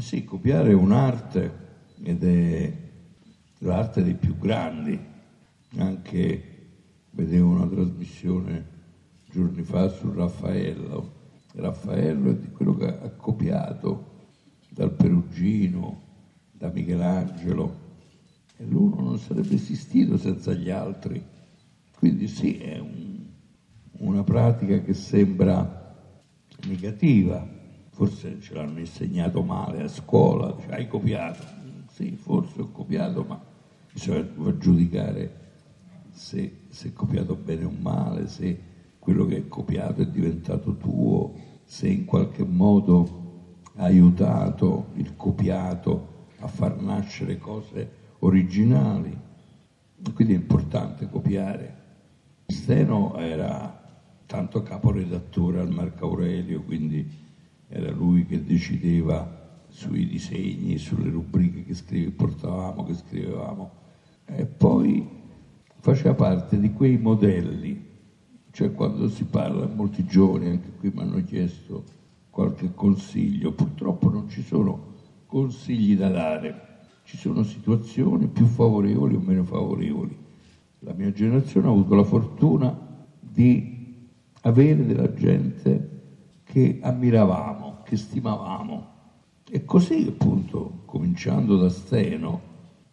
Sì, copiare è un'arte ed è l'arte dei più grandi. Anche vedevo una trasmissione giorni fa su Raffaello. Raffaello è di quello che ha copiato dal Perugino, da Michelangelo, e l'uno non sarebbe esistito senza gli altri. Quindi sì, è un, una pratica che sembra negativa, forse ce l'hanno insegnato male a scuola, cioè, hai copiato, sì, forse ho copiato, ma bisogna giudicare se, se è copiato bene o male, se quello che è copiato è diventato tuo, se in qualche modo ha aiutato il copiato a far nascere cose originali. Quindi è importante copiare. Steno era tanto caporedattore al Marco Aurelio, quindi era lui che decideva sui disegni, sulle rubriche che scrive, portavamo, che scrivevamo. E poi faceva parte di quei modelli, cioè quando si parla, molti giovani anche qui mi hanno chiesto qualche consiglio, purtroppo non ci sono consigli da dare, ci sono situazioni più favorevoli o meno favorevoli. La mia generazione ha avuto la fortuna di avere della gente che ammiravamo, che stimavamo. E così appunto, cominciando da Steno,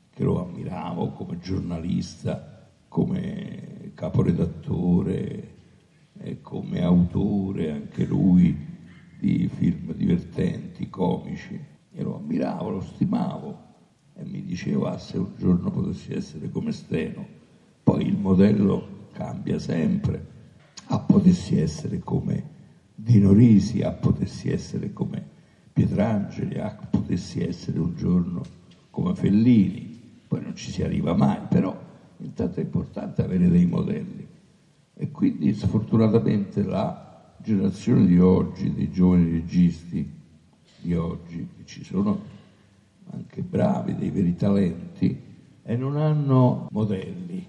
che lo ammiravo come giornalista, come caporedattore, come autore anche lui di film divertenti, comici, e lo ammiravo, lo stimavo e mi diceva se un giorno potessi essere come Steno, poi il modello cambia sempre, a potessi essere come Dino Risi, a potessi essere come Pietrangeli, a potessi essere un giorno come Fellini, poi non ci si arriva mai, però intanto è importante avere dei modelli e quindi sfortunatamente la generazione di oggi, dei giovani registi di oggi, che ci sono anche bravi, dei veri talenti, e non hanno modelli,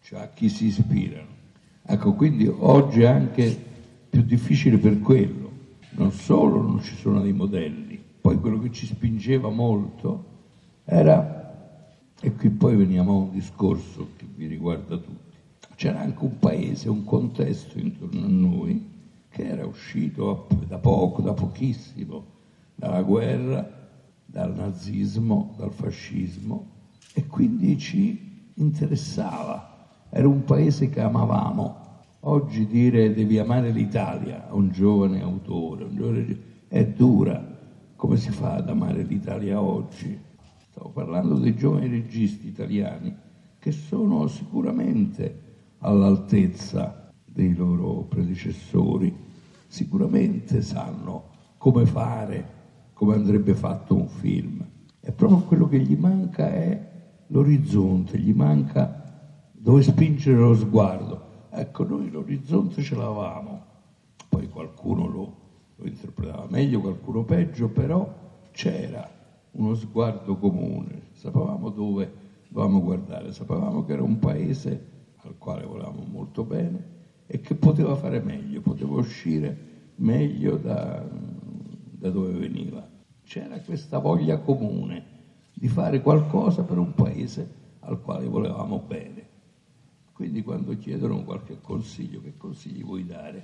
cioè a chi si ispirano. Ecco, quindi oggi anche più difficile per quello. Non solo non ci sono dei modelli, poi quello che ci spingeva molto era, e qui poi veniamo a un discorso che vi riguarda tutti, c'era anche un paese, un contesto intorno a noi che era uscito da poco, da pochissimo, dalla guerra dal nazismo, dal fascismo e quindi ci interessava. Era un paese che amavamo. Oggi dire devi amare l'Italia a un giovane autore un giovane... è dura. Come si fa ad amare l'Italia oggi? Stavo parlando dei giovani registi italiani che sono sicuramente all'altezza dei loro predecessori, sicuramente sanno come fare come andrebbe fatto un film. È proprio quello che gli manca è l'orizzonte, gli manca dove spingere lo sguardo. Ecco, noi l'orizzonte ce l'avamo, poi qualcuno lo, lo interpretava meglio, qualcuno peggio, però c'era uno sguardo comune, sapevamo dove dovevamo guardare, sapevamo che era un paese al quale volevamo molto bene e che poteva fare meglio, poteva uscire meglio da, da dove veniva. C'era questa voglia comune di fare qualcosa per un paese al quale volevamo bene. Quindi quando chiedono qualche consiglio, che consigli vuoi dare?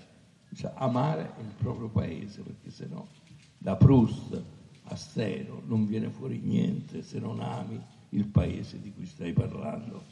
Cioè, amare il proprio paese, perché se no da Proust a Steno non viene fuori niente se non ami il paese di cui stai parlando.